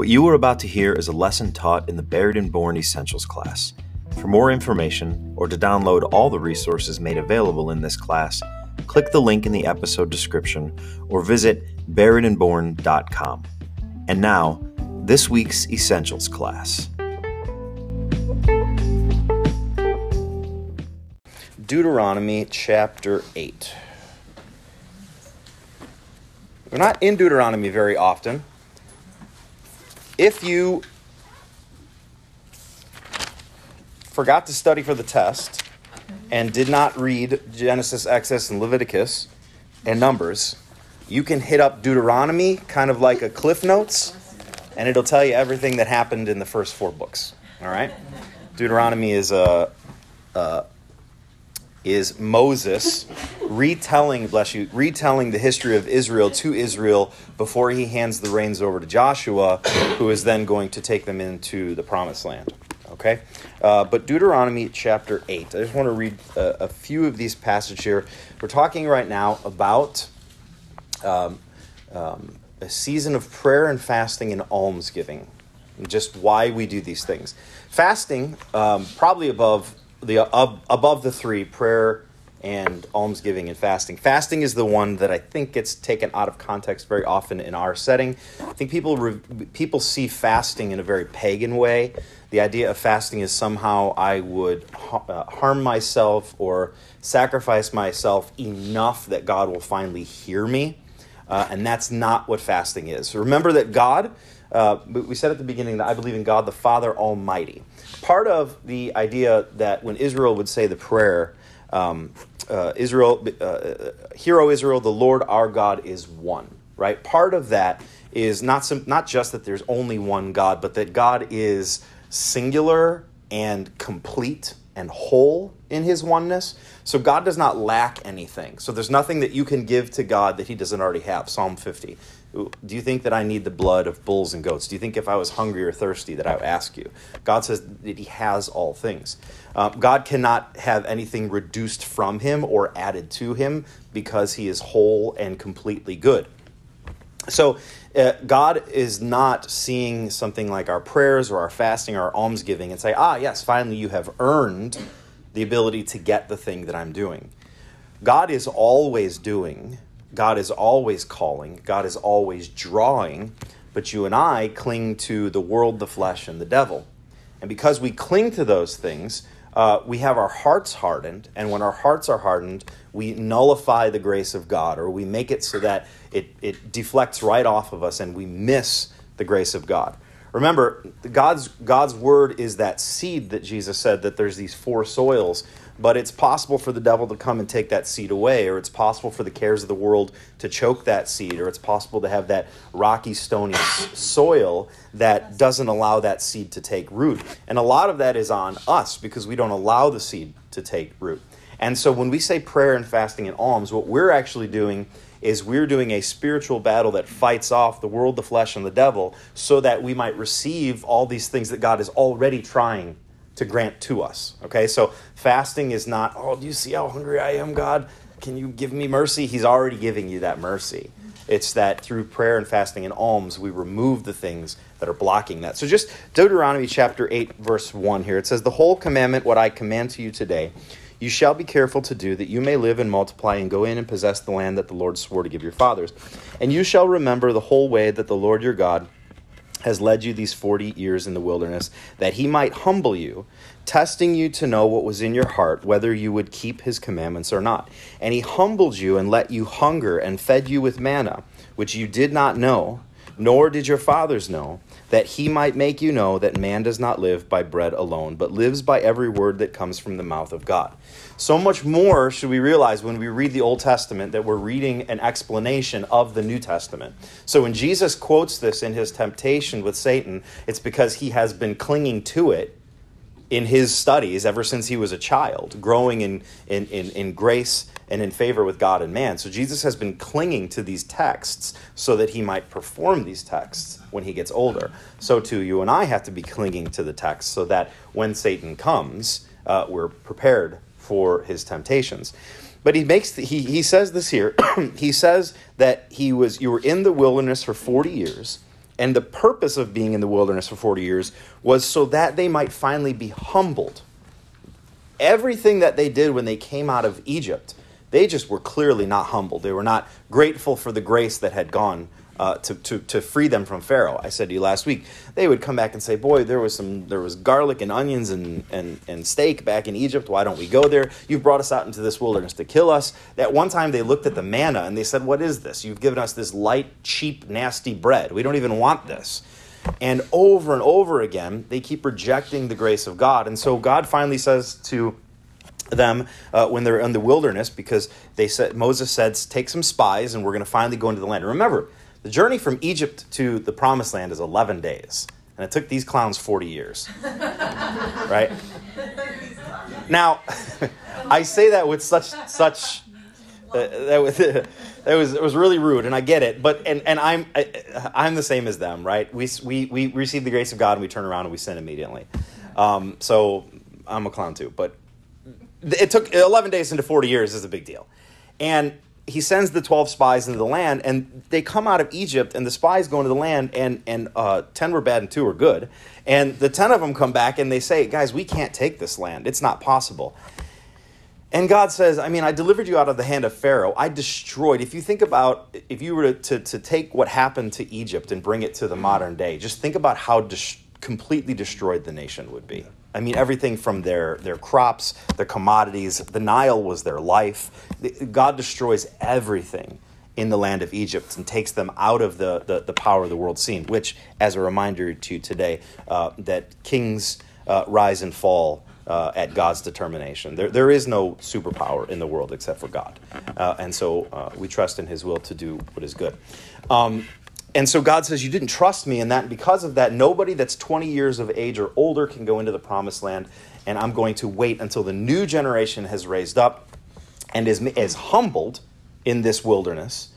What you are about to hear is a lesson taught in the Buried and Born Essentials class. For more information or to download all the resources made available in this class, click the link in the episode description or visit buriedandborn.com. And now, this week's Essentials class. Deuteronomy chapter 8. We're not in Deuteronomy very often. If you forgot to study for the test and did not read Genesis, Exodus, and Leviticus and Numbers, you can hit up Deuteronomy kind of like a Cliff Notes, and it'll tell you everything that happened in the first four books. All right? Deuteronomy is a, a is Moses retelling, bless you, retelling the history of Israel to Israel before he hands the reins over to Joshua, who is then going to take them into the promised land. Okay? Uh, but Deuteronomy chapter 8. I just want to read a, a, few of these passages here. We're talking right now about um, um, a season of prayer and fasting and almsgiving, and just why we do these things. Fasting, um, probably above the uh, above the three prayer and almsgiving and fasting. Fasting is the one that I think gets taken out of context very often in our setting. I think people re- people see fasting in a very pagan way. The idea of fasting is somehow I would ha- uh, harm myself or sacrifice myself enough that God will finally hear me. Uh, and that's not what fasting is. Remember that God, uh, we said at the beginning that I believe in God the Father Almighty part of the idea that when Israel would say the prayer, um, uh, Israel, uh, Hear O Israel, the Lord our God is one, right? Part of that is not not just that there's only one God, but that God is singular and complete and whole in his oneness. So God does not lack anything. So there's nothing that you can give to God that he doesn't already have. Psalm 50. Do you think that I need the blood of bulls and goats? Do you think if I was hungry or thirsty that I would ask you? God says that He has all things. Uh, God cannot have anything reduced from Him or added to Him because He is whole and completely good. So, uh, God is not seeing something like our prayers or our fasting or our almsgiving and say, ah, yes, finally you have earned the ability to get the thing that I'm doing. God is always doing God is always calling, God is always drawing, but you and I cling to the world, the flesh, and the devil. And because we cling to those things, uh, we have our hearts hardened, and when our hearts are hardened, we nullify the grace of God, or we make it so that it, it deflects right off of us and we miss the grace of God. Remember, God's, God's word is that seed that Jesus said that there's these four soils but it's possible for the devil to come and take that seed away, or it's possible for the cares of the world to choke that seed, or it's possible to have that rocky, stony soil that doesn't allow that seed to take root. And a lot of that is on us because we don't allow the seed to take root. And so when we say prayer and fasting and alms, what we're actually doing is we're doing a spiritual battle that fights off the world, the flesh, and the devil so that we might receive all these things that God is already trying to grant to us. Okay, so fasting is not, oh, do you see how hungry I am, God? Can you give me mercy? He's already giving you that mercy. It's that through prayer and fasting and alms, we remove the things that are blocking that. So just Deuteronomy chapter 8, verse 1 here. It says, The whole commandment, what I command to you today, you shall be careful to do, that you may live and multiply and go in and possess the land that the Lord swore to give your fathers. And you shall remember the whole way that the Lord your God has led you these 40 years in the wilderness, that he might humble you, testing you to know what was in your heart, whether you would keep his commandments or not. And he humbled you and let you hunger and fed you with manna, which you did not know, nor did your fathers know, that he might make you know that man does not live by bread alone, but lives by every word that comes from the mouth of God. So much more should we realize when we read the Old Testament that we're reading an explanation of the New Testament. So when Jesus quotes this in his temptation with Satan, it's because he has been clinging to it in his studies ever since he was a child, growing in, in, in, in, grace and in favor with God and man. So Jesus has been clinging to these texts so that he might perform these texts when he gets older. So too, you and I have to be clinging to the text so that when Satan comes, uh, we're prepared for his temptations. But he makes the, he he says this here. he says that he was you were in the wilderness for 40 years And the purpose of being in the wilderness for 40 years was so that they might finally be humbled. Everything that they did when they came out of Egypt, they just were clearly not humbled. They were not grateful for the grace that had gone uh, to, to, to free them from Pharaoh. I said to you last week, they would come back and say, Boy, there was some there was garlic and onions and, and, and steak back in Egypt. Why don't we go there? You've brought us out into this wilderness to kill us. At one time they looked at the manna and they said, What is this? You've given us this light, cheap, nasty bread. We don't even want this. And over and over again, they keep rejecting the grace of God. And so God finally says to them uh, when they're in the wilderness because they said Moses said take some spies and we're going to finally go into the land. Remember, the journey from Egypt to the promised land is 11 days, and it took these clowns 40 years. right? Now, I say that with such such uh, that was that was it was really rude, and I get it. But and and I'm I, I'm the same as them, right? We we we receive the grace of God, and we turn around and we sin immediately. Um, so I'm a clown too, but it took 11 days into 40 years is a big deal, and he sends the 12 spies into the land and they come out of egypt and the spies go into the land and, and uh, 10 were bad and 2 were good. And the 10 of them come back and they say guys we can't take this land. It's not possible. And god says i mean i delivered you out of the hand of pharaoh. I destroyed if you think about if you were to, to, to take what happened to egypt and bring it to the modern day just think about how dis- completely destroyed the nation would be I mean, everything from their, their crops, their commodities, the Nile was their life. God destroys everything in the land of Egypt and takes them out of the, the, the power of the world scene, which, as a reminder to today, uh, that kings uh, rise and fall uh, at God's determination. There, there is no superpower in the world except for God. Uh, and so uh, we trust in his will to do what is good. Um, and so God says, You didn't trust me, and that And because of that, nobody that's 20 years of age or older can go into the promised land. And I'm going to wait until the new generation has raised up and is, is humbled in this wilderness,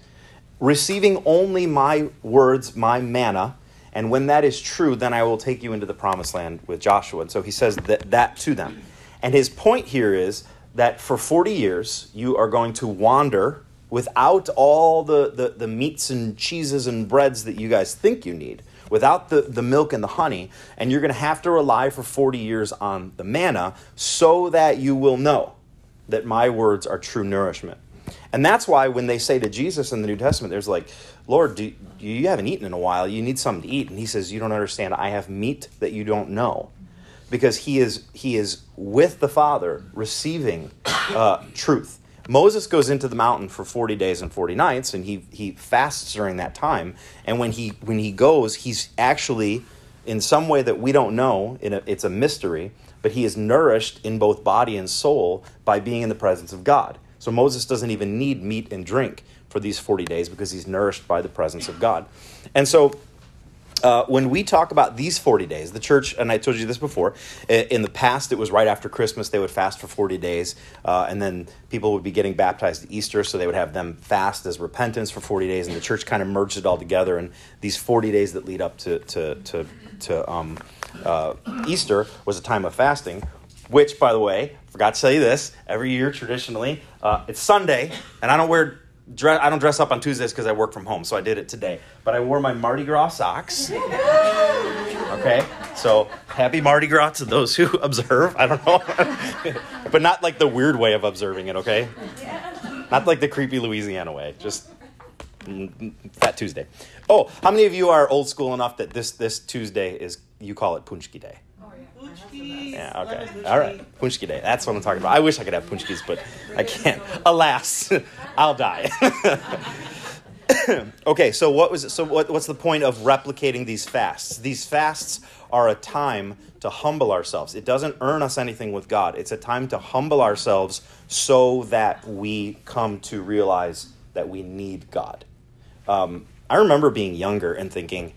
receiving only my words, my manna. And when that is true, then I will take you into the promised land with Joshua. And so he says that, that to them. And his point here is that for 40 years, you are going to wander without all the, the, the meats and cheeses and breads that you guys think you need, without the, the milk and the honey, and you're going to have to rely for 40 years on the manna so that you will know that my words are true nourishment. And that's why when they say to Jesus in the New Testament, there's like, Lord, do, you haven't eaten in a while. You need something to eat. And he says, You don't understand. I have meat that you don't know. Because he is, he is with the Father receiving uh, truth. Moses goes into the mountain for 40 days and 40 nights and he, he fasts during that time. And when he, when he goes, he's actually, in some way that we don't know, a, it's a mystery, but he is nourished in both body and soul by being in the presence of God. So Moses doesn't even need meat and drink for these 40 days because he's nourished by the presence of God. And so uh, when we talk about these 40 days, the church, and I told you this before, in the past it was right after Christmas, they would fast for 40 days, uh, and then people would be getting baptized at Easter, so they would have them fast as repentance for 40 days, and the church kind of merged it all together. And these 40 days that lead up to, to, to, to um, uh, Easter was a time of fasting, which, by the way, forgot to tell you this, every year traditionally, uh, it's Sunday, and I don't wear dress, I don't dress up on Tuesdays because I work from home, so I did it today. But I wore my Mardi Gras socks. Okay, so happy Mardi Gras to those who observe. I don't know, but not like the weird way of observing it. Okay, not like the creepy Louisiana way. Just mm, mm, Fat Tuesday. Oh, how many of you are old school enough that this this Tuesday is you call it Paczki Day? Yeah, okay. All right. Paczki Day. That's what I'm talking about. I wish I could have paczkis, but I can't. Alas, I'll die. okay, so what was it? So what, what's the point of replicating these fasts? These fasts are a time to humble ourselves. It doesn't earn us anything with God. It's a time to humble ourselves so that we come to realize that we need God. Um, I remember being younger and thinking,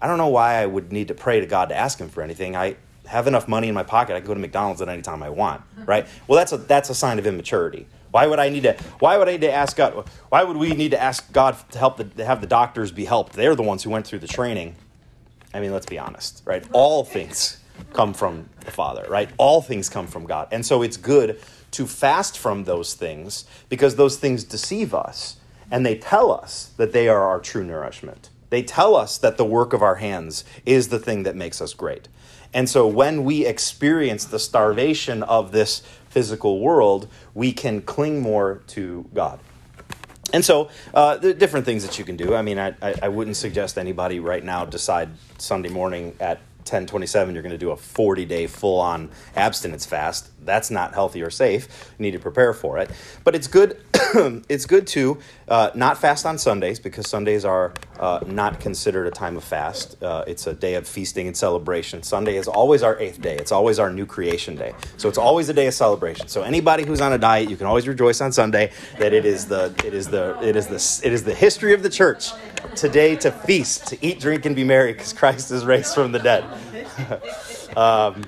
I don't know why I would need to pray to God to ask Him for anything. I have enough money in my pocket. I can go to McDonald's at any time I want, right? Well, that's a that's a sign of immaturity. Why would I need to? Why would I need to ask God? Why would we need to ask God to help the, to have the doctors be helped? They're the ones who went through the training. I mean, let's be honest, right? All things come from the Father, right? All things come from God, and so it's good to fast from those things because those things deceive us and they tell us that they are our true nourishment. They tell us that the work of our hands is the thing that makes us great. And so when we experience the starvation of this physical world, we can cling more to God. And so, uh, different things that you can do. I mean, I, I, I wouldn't suggest anybody right now decide Sunday morning at 1027 you're going to do a 40 day full on abstinence fast. That's not healthy or safe. You need to prepare for it. But it's good it's good to uh, not fast on sundays because sundays are uh, not considered a time of fast. Uh, it's a day of feasting and celebration. Sunday is always our eighth day. It's always our new creation day. So it's always a day of celebration. So anybody who's on a diet you can always rejoice on sunday that it is the it is the it is the it is the history of the church today to feast to eat drink and be merry because christ is raised from the dead um,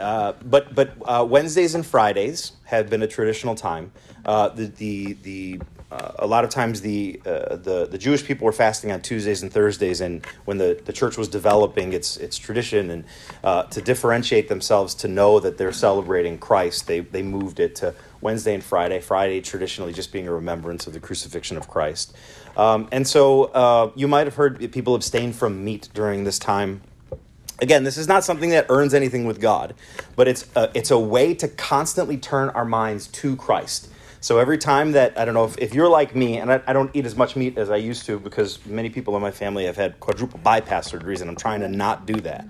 uh, but but uh, Wednesdays and Fridays have been a traditional time. Uh, the the, the uh, a lot of times the, uh, the the Jewish people were fasting on Tuesdays and Thursdays, and when the, the church was developing its its tradition and uh, to differentiate themselves to know that they're celebrating Christ, they they moved it to Wednesday and Friday. Friday traditionally just being a remembrance of the crucifixion of Christ, um, and so you might have heard people abstain from meat during this time Again, this is not something that earns anything with God, but it's a, it's a way to constantly turn our minds to Christ. So every time that, I don't know, if, if you're like me, and I, I, don't eat as much meat as I used to because many people in my family have had quadruple bypass surgeries, and I'm trying to not do that.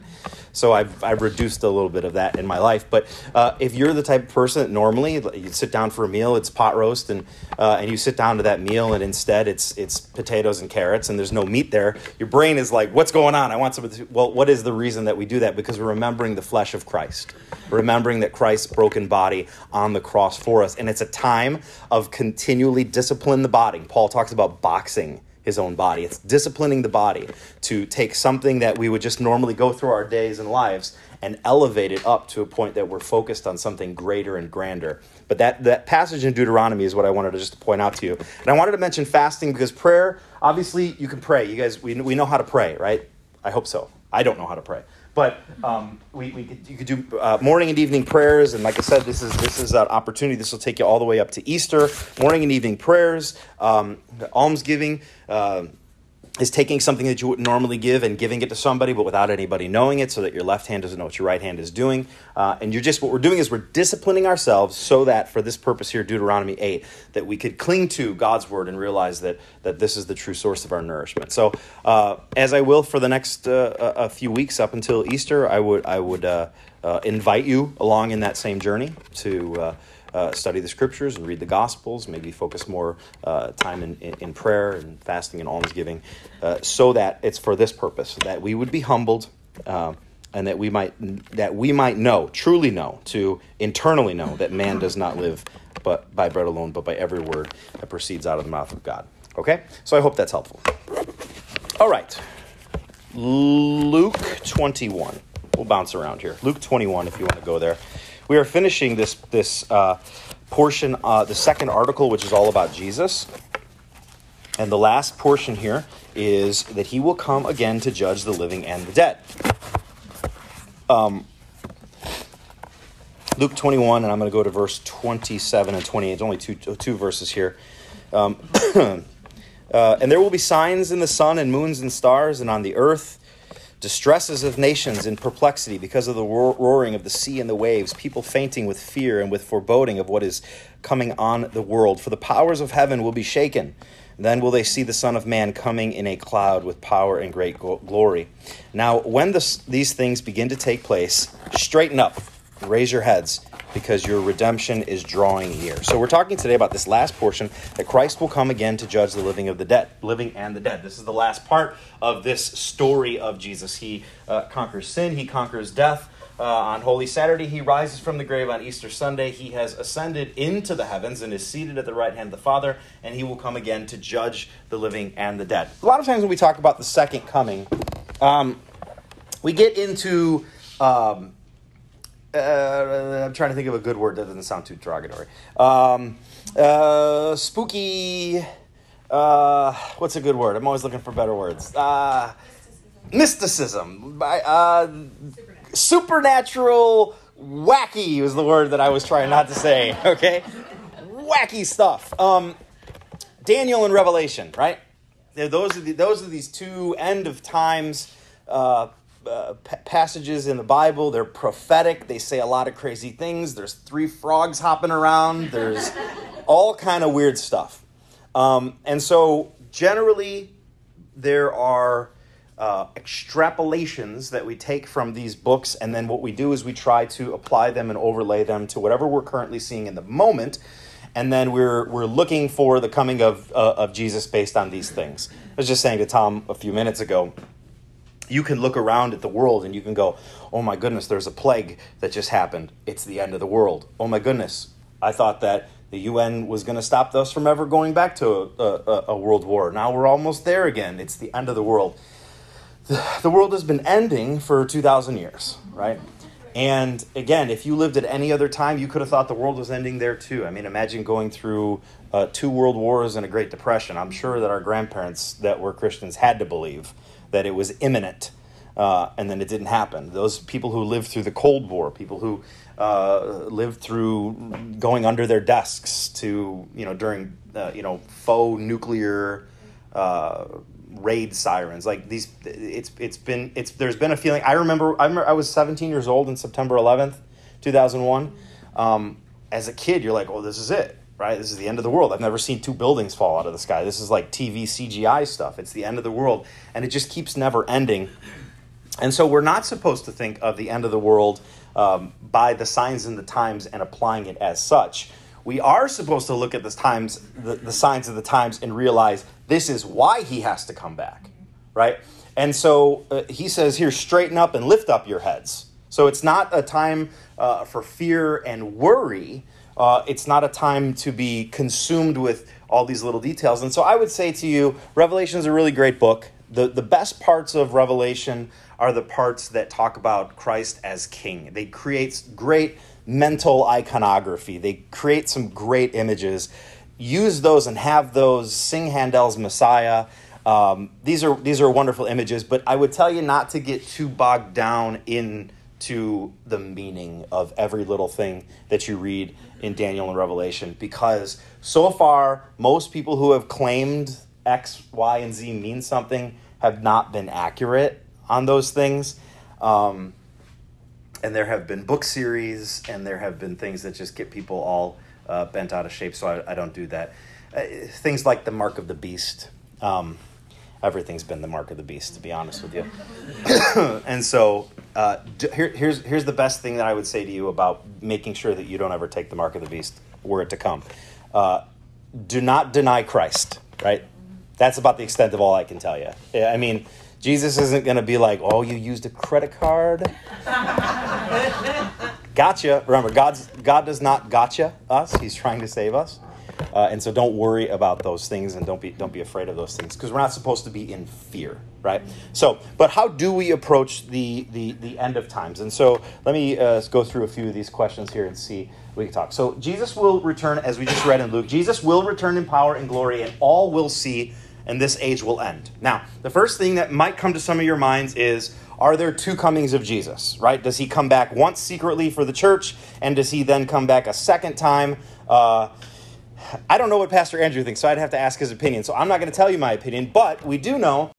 So I've, I've reduced a little bit of that in my life. But uh, if you're the type of person that normally you sit down for a meal, it's pot roast, and, uh, and you sit down to that meal, and instead it's, it's potatoes and carrots, and there's no meat there, your brain is like, what's going on? I want some Well, what is the reason that we do that? Because we're remembering the flesh of Christ, remembering that Christ's broken body on the cross for us. And it's a time of continually discipline the body. Paul talks about boxing his own body. It's disciplining the body to take something that we would just normally go through our days and lives and elevate it up to a point that we're focused on something greater and grander. But that, that passage in Deuteronomy is what I wanted to just point out to you. And I wanted to mention fasting because prayer, obviously, you can pray. You guys, we, we know how to pray, right? I hope so. I don't know how to pray. But um, we, we could, you could do uh, morning and evening prayers, and like I said, this is this is an opportunity. This will take you all the way up to Easter. Morning and evening prayers, um, almsgiving. Uh, is taking something that you wouldn't normally give and giving it to somebody, but without anybody knowing it, so that your left hand doesn't know what your right hand is doing. Uh, and you're just what we're doing is we're disciplining ourselves so that for this purpose here, Deuteronomy eight, that we could cling to God's word and realize that that this is the true source of our nourishment. So, uh, as I will for the next uh, a few weeks up until Easter, I would I would uh, uh, invite you along in that same journey to uh, study the scriptures and read the gospels, maybe focus more uh, time in, in, prayer and fasting and almsgiving, uh, so that it's for this purpose, that we would be humbled uh, and that we might that we might know, truly know, to internally know that man does not live but by bread alone, but by every word that proceeds out of the mouth of God. Okay? So I hope that's helpful. All right. Luke 21. We'll bounce around here. Luke 21, if you want to go there we are finishing this this uh, portion, uh, the second article, which is all about Jesus. And the last portion here is that he will come again to judge the living and the dead. Um, Luke 21, and I'm going to go to verse 27 and 28. It's only two, two verses here. Um, uh, and there will be signs in the sun and moons and stars and on the earth distresses of nations in perplexity because of the roaring of the sea and the waves, people fainting with fear and with foreboding of what is coming on the world. For the powers of heaven will be shaken. Then will they see the Son of Man coming in a cloud with power and great glory. Now, when this, these things begin to take place, straighten up, raise your heads because your redemption is drawing near. So we're talking today about this last portion that Christ will come again to judge the living of the dead, living and the dead. This is the last part of this story of Jesus. He uh, conquers sin, he conquers death. Uh, on Holy Saturday, he rises from the grave. On Easter Sunday, he has ascended into the heavens and is seated at the right hand of the Father, and he will come again to judge the living and the dead. A lot of times when we talk about the second coming, um, we get into um, uh, I'm trying to think of a good word that doesn't sound too derogatory. Um, uh, spooky. Uh, what's a good word? I'm always looking for better words. Uh, mysticism. mysticism. Uh, supernatural. supernatural. Wacky was the word that I was trying not to say. Okay, wacky stuff. Um, Daniel and Revelation, right? those are the, those are these two end of times uh, p- passages in the Bible. They're prophetic. They say a lot of crazy things. There's three frogs hopping around. There's all kind of weird stuff. Um, and so generally, there are uh, extrapolations that we take from these books, and then what we do is we try to apply them and overlay them to whatever we're currently seeing in the moment, and then we're we're looking for the coming of uh, of Jesus based on these things. I was just saying to Tom a few minutes ago. You can look around at the world and you can go, "Oh my goodness, there's a plague that just happened. It's the end of the world. Oh my goodness, I thought that the UN was going to stop us from ever going back to a, a, a, world war. Now we're almost there again. It's the end of the world. The, the world has been ending for 2,000 years, right? And again, if you lived at any other time, you could have thought the world was ending there too. I mean, imagine going through uh, two world wars and a Great Depression. I'm sure that our grandparents that were Christians had to believe that it was imminent. Uh, and then it didn't happen. Those people who lived through the Cold War, people who uh, lived through going under their desks to you know during uh, you know faux nuclear uh, raid sirens like these it's it's been it's there's been a feeling I remember I remember I was 17 years old in September 11th 2001 um, as a kid you're like oh this is it right this is the end of the world I've never seen two buildings fall out of the sky this is like TV CGI stuff it's the end of the world and it just keeps never ending and so we're not supposed to think of the end of the world um, by the signs and the times and applying it as such. We are supposed to look at the times, the, the signs of the times, and realize this is why he has to come back, right? And so uh, he says here, straighten up and lift up your heads. So it's not a time uh, for fear and worry. Uh, it's not a time to be consumed with all these little details. And so I would say to you, Revelation is a really great book. The, the best parts of Revelation are the parts that talk about Christ as king. They create great mental iconography. They create some great images. Use those and have those. Sing Handel's Messiah. Um, these are these are wonderful images, but I would tell you not to get too bogged down into the meaning of every little thing that you read in Daniel and Revelation, because so far most people who have claimed X, Y, and Z mean something have not been accurate on those things. Um, and there have been book series, and there have been things that just get people all uh, bent out of shape. So I, I don't do that. Uh, things like the mark of the beast. Um, everything's been the mark of the beast, to be honest with you. and so uh, here, here's here's the best thing that I would say to you about making sure that you don't ever take the mark of the beast, were it to come. Uh, do not deny Christ. Right. That's about the extent of all I can tell you. I mean Jesus isn't going to be like, oh, you used a credit card? gotcha. Remember, God's, God does not gotcha us, He's trying to save us. Uh, and so don't worry about those things and don't be, don't be afraid of those things because we're not supposed to be in fear, right? So, but how do we approach the, the, the end of times? And so let me uh, go through a few of these questions here and see we can talk. So Jesus will return, as we just read in Luke, Jesus will return in power and glory, and all will see and this age will end. Now, the first thing that might come to some of your minds is are there two comings of Jesus, right? Does he come back once secretly for the church, and does he then come back a second time? Uh, I don't know what Pastor Andrew thinks, so I'd have to ask his opinion. So I'm not going to tell you my opinion, but we do know.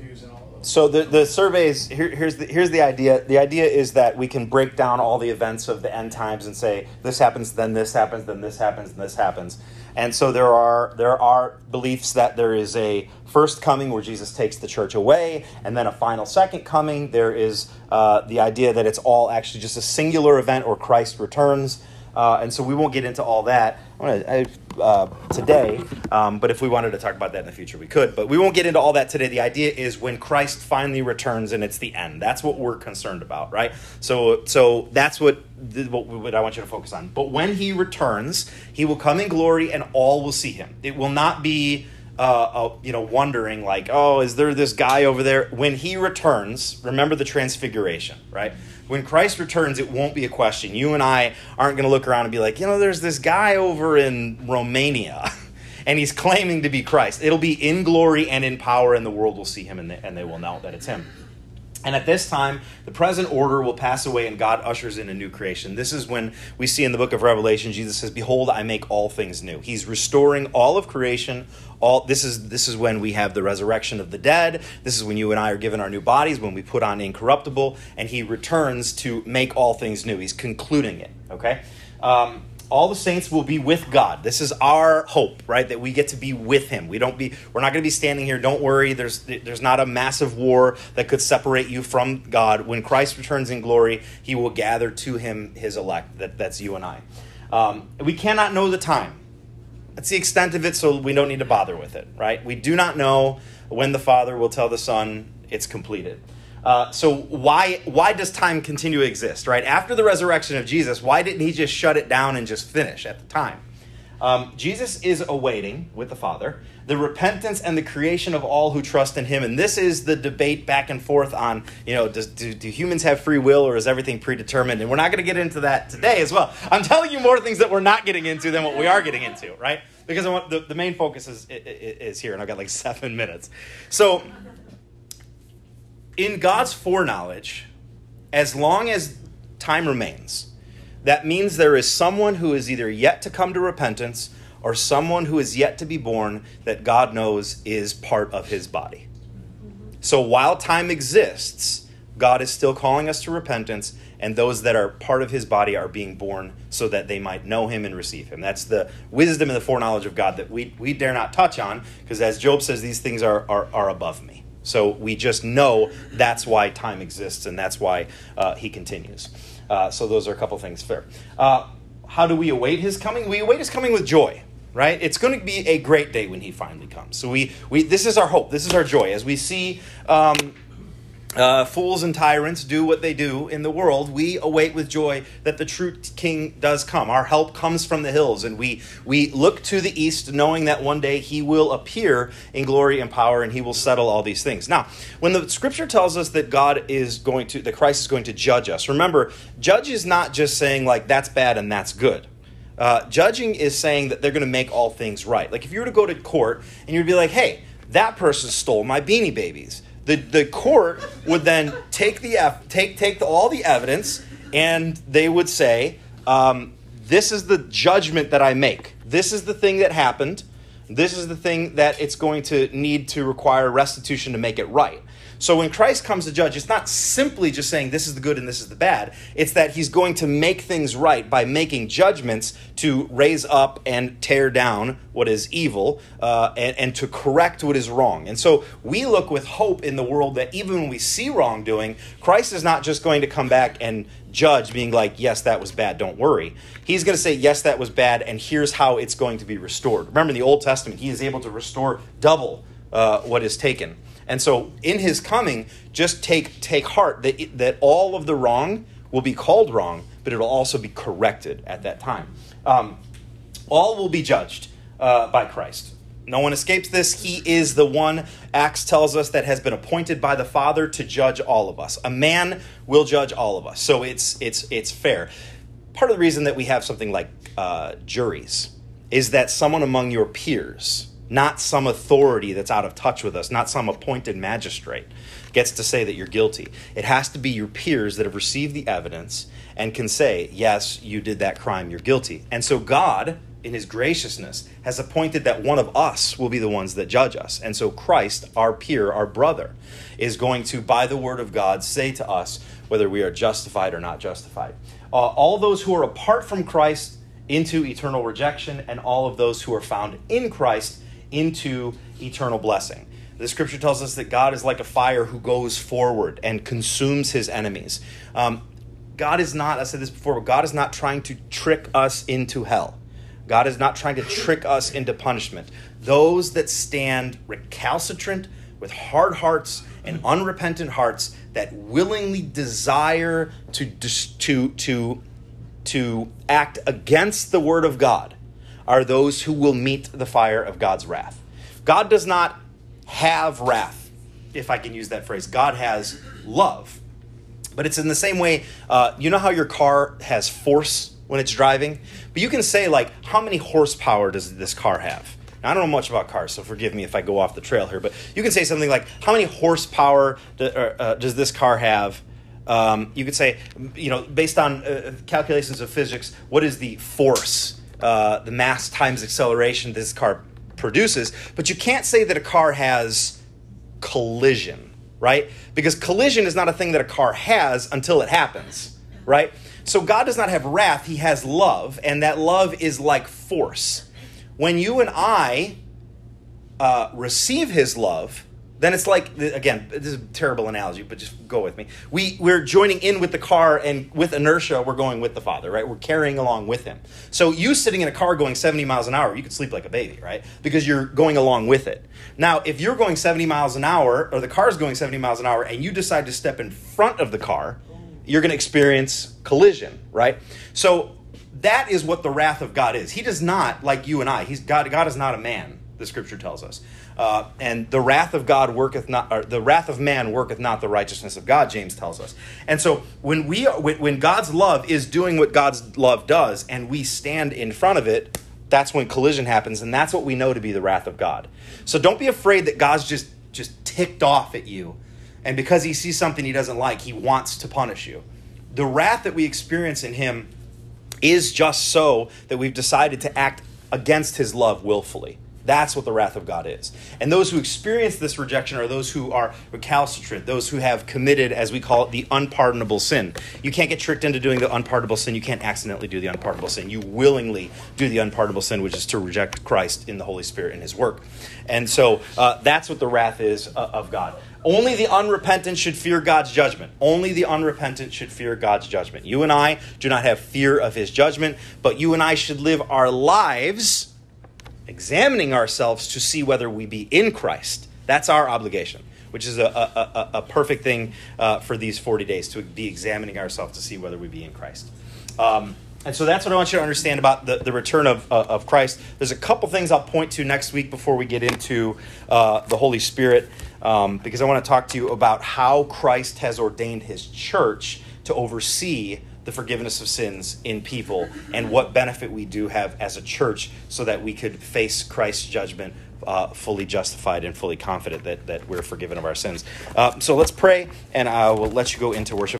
So the, the surveys here, here's the here's the idea. The idea is that we can break down all the events of the end times and say this happens, then this happens, then this happens, and this happens. And so there are there are beliefs that there is a first coming where Jesus takes the church away, and then a final second coming. There is uh, the idea that it's all actually just a singular event or Christ returns. Uh, and so we won't get into all that uh, today. Um, but if we wanted to talk about that in the future, we could. But we won't get into all that today. The idea is when Christ finally returns and it's the end. That's what we're concerned about, right? So, so that's what what, what I want you to focus on. But when He returns, He will come in glory, and all will see Him. It will not be. Uh, uh, you know, wondering like, oh, is there this guy over there? When he returns, remember the transfiguration, right? When Christ returns, it won't be a question. You and I aren't going to look around and be like, you know, there's this guy over in Romania. and he's claiming to be Christ. It'll be in glory and in power, and the world will see him and they, and they will know that it's him. And at this time, the present order will pass away and God ushers in a new creation. This is when we see in the book of Revelation, Jesus says, Behold, I make all things new. He's restoring all of creation. All this is this is when we have the resurrection of the dead. This is when you and I are given our new bodies, when we put on incorruptible, and he returns to make all things new. He's concluding it. Okay? Um, all the saints will be with God. This is our hope, right? That we get to be with him. We don't be we're not going to be standing here. Don't worry. There's there's not a massive war that could separate you from God. When Christ returns in glory, he will gather to him his elect. That that's you and I. Um, we cannot know the time. That's the extent of it, so we don't need to bother with it, right? We do not know when the Father will tell the Son it's completed. Uh, so why why does time continue to exist? Right after the resurrection of Jesus, why didn't he just shut it down and just finish at the time? Um, Jesus is awaiting with the Father the repentance and the creation of all who trust in Him, and this is the debate back and forth on you know does, do, do humans have free will or is everything predetermined? And we're not going to get into that today as well. I'm telling you more things that we're not getting into than what we are getting into, right? Because want, the, the main focus is, is here, and I've got like seven minutes. So in God's foreknowledge, as long as time remains, that means there is someone who is either yet to come to repentance or someone who is yet to be born that God knows is part of his body. So while time exists, God is still calling us to repentance, and those that are part of his body are being born so that they might know him and receive him. That's the wisdom and the foreknowledge of God that we, we dare not touch on, because as Job says, these things are, are, are above me. So we just know that's why time exists and that's why uh, he continues. Uh, so those are a couple things fair. Uh, how do we await his coming? We await his coming with joy, right? It's going to be a great day when he finally comes. So we, we this is our hope. This is our joy as we see um, uh, fools and tyrants do what they do in the world, we await with joy that the true king does come. Our help comes from the hills, and we, we look to the east, knowing that one day he will appear in glory and power and he will settle all these things. Now, when the scripture tells us that God is going to, that Christ is going to judge us, remember, judge is not just saying, like, that's bad and that's good. Uh, judging is saying that they're going to make all things right. Like, if you were to go to court and you'd be like, hey, that person stole my beanie babies the, the court would then take the take take the, all the evidence and they would say um, this is the judgment that i make. This is the thing that happened. This is the thing that it's going to need to require restitution to make it right so when Christ comes to judge, it's not simply just saying this is the good and this is the bad. It's that he's going to make things right by making judgments to raise up and tear down what is evil uh, and, and to correct what is wrong. And so we look with hope in the world that even when we see wrongdoing, Christ is not just going to come back and judge, being like, yes, that was bad, don't worry. He's going to say, yes, that was bad, and here's how it's going to be restored. Remember, in the Old Testament, he is able to restore double uh, what is taken. And so in his coming, just take take heart that that all of the wrong will be called wrong, but it'll also be corrected at that time. Um, all will be judged uh, by Christ. No one escapes this. He is the one, Acts tells us, that has been appointed by the Father to judge all of us. A man will judge all of us. So it's, it's, it's fair. Part of the reason that we have something like uh, juries is that someone among your peers not some authority that's out of touch with us, not some appointed magistrate gets to say that you're guilty. It has to be your peers that have received the evidence and can say, yes, you did that crime, you're guilty. And so God, in his graciousness, has appointed that one of us will be the ones that judge us. And so Christ, our peer, our brother, is going to, by the word of God, say to us whether we are justified or not justified. Uh, all those who are apart from Christ into eternal rejection, and all of those who are found in Christ into eternal blessing. The scripture tells us that God is like a fire who goes forward and consumes his enemies. Um, God is not, I said this before, but God is not trying to trick us into hell. God is not trying to trick us into punishment. Those that stand recalcitrant with hard hearts and unrepentant hearts that willingly desire to, to, to, to act against the word of God are those who will meet the fire of God's wrath. God does not have wrath, if I can use that phrase. God has love. But it's in the same way, uh, you know how your car has force when it's driving? But you can say, like, how many horsepower does this car have? Now, I don't know much about cars, so forgive me if I go off the trail here, but you can say something like, How many horsepower do, uh, does this car have? Um, you could say, you know, based on uh, calculations of physics, what is the force, uh, the mass times acceleration this car produces? But you can't say that a car has collision, right? Because collision is not a thing that a car has until it happens, right? So God does not have wrath, He has love, and that love is like force. When you and I uh, receive His love, then it's like again this is a terrible analogy but just go with me. We we're joining in with the car and with inertia we're going with the father right? We're carrying along with him. So you sitting in a car going 70 miles an hour you could sleep like a baby right? Because you're going along with it. Now if you're going 70 miles an hour or the car's going 70 miles an hour and you decide to step in front of the car you're going to experience collision right? So that is what the wrath of god is. He does not like you and i he's god god is not a man the scripture tells us uh, and the wrath of God worketh not, or the wrath of man worketh not the righteousness of God. James tells us. And so when we, when God's love is doing what God's love does, and we stand in front of it, that's when collision happens, and that's what we know to be the wrath of God. So don't be afraid that God's just just ticked off at you, and because He sees something He doesn't like, He wants to punish you. The wrath that we experience in Him is just so that we've decided to act against His love willfully. That's what the wrath of God is. And those who experience this rejection are those who are recalcitrant, those who have committed, as we call it, the unpardonable sin. You can't get tricked into doing the unpardonable sin. You can't accidentally do the unpardonable sin. You willingly do the unpardonable sin, which is to reject Christ in the Holy Spirit and His work. And so uh, that's what the wrath is uh, of God. Only the unrepentant should fear God's judgment. Only the unrepentant should fear God's judgment. You and I do not have fear of His judgment, but you and I should live our lives examining ourselves to see whether we be in Christ. That's our obligation, which is a, a, a, a perfect thing uh, for these 40 days to be examining ourselves to see whether we be in Christ. Um, and so that's what I want you to understand about the, the return of, uh, of Christ. There's a couple things I'll point to next week before we get into uh, the Holy Spirit, um, because I want to talk to you about how Christ has ordained his church to oversee the forgiveness of sins in people and what benefit we do have as a church so that we could face Christ's judgment uh, fully justified and fully confident that, that we're forgiven of our sins. Uh, so let's pray, and I will let you go into worship.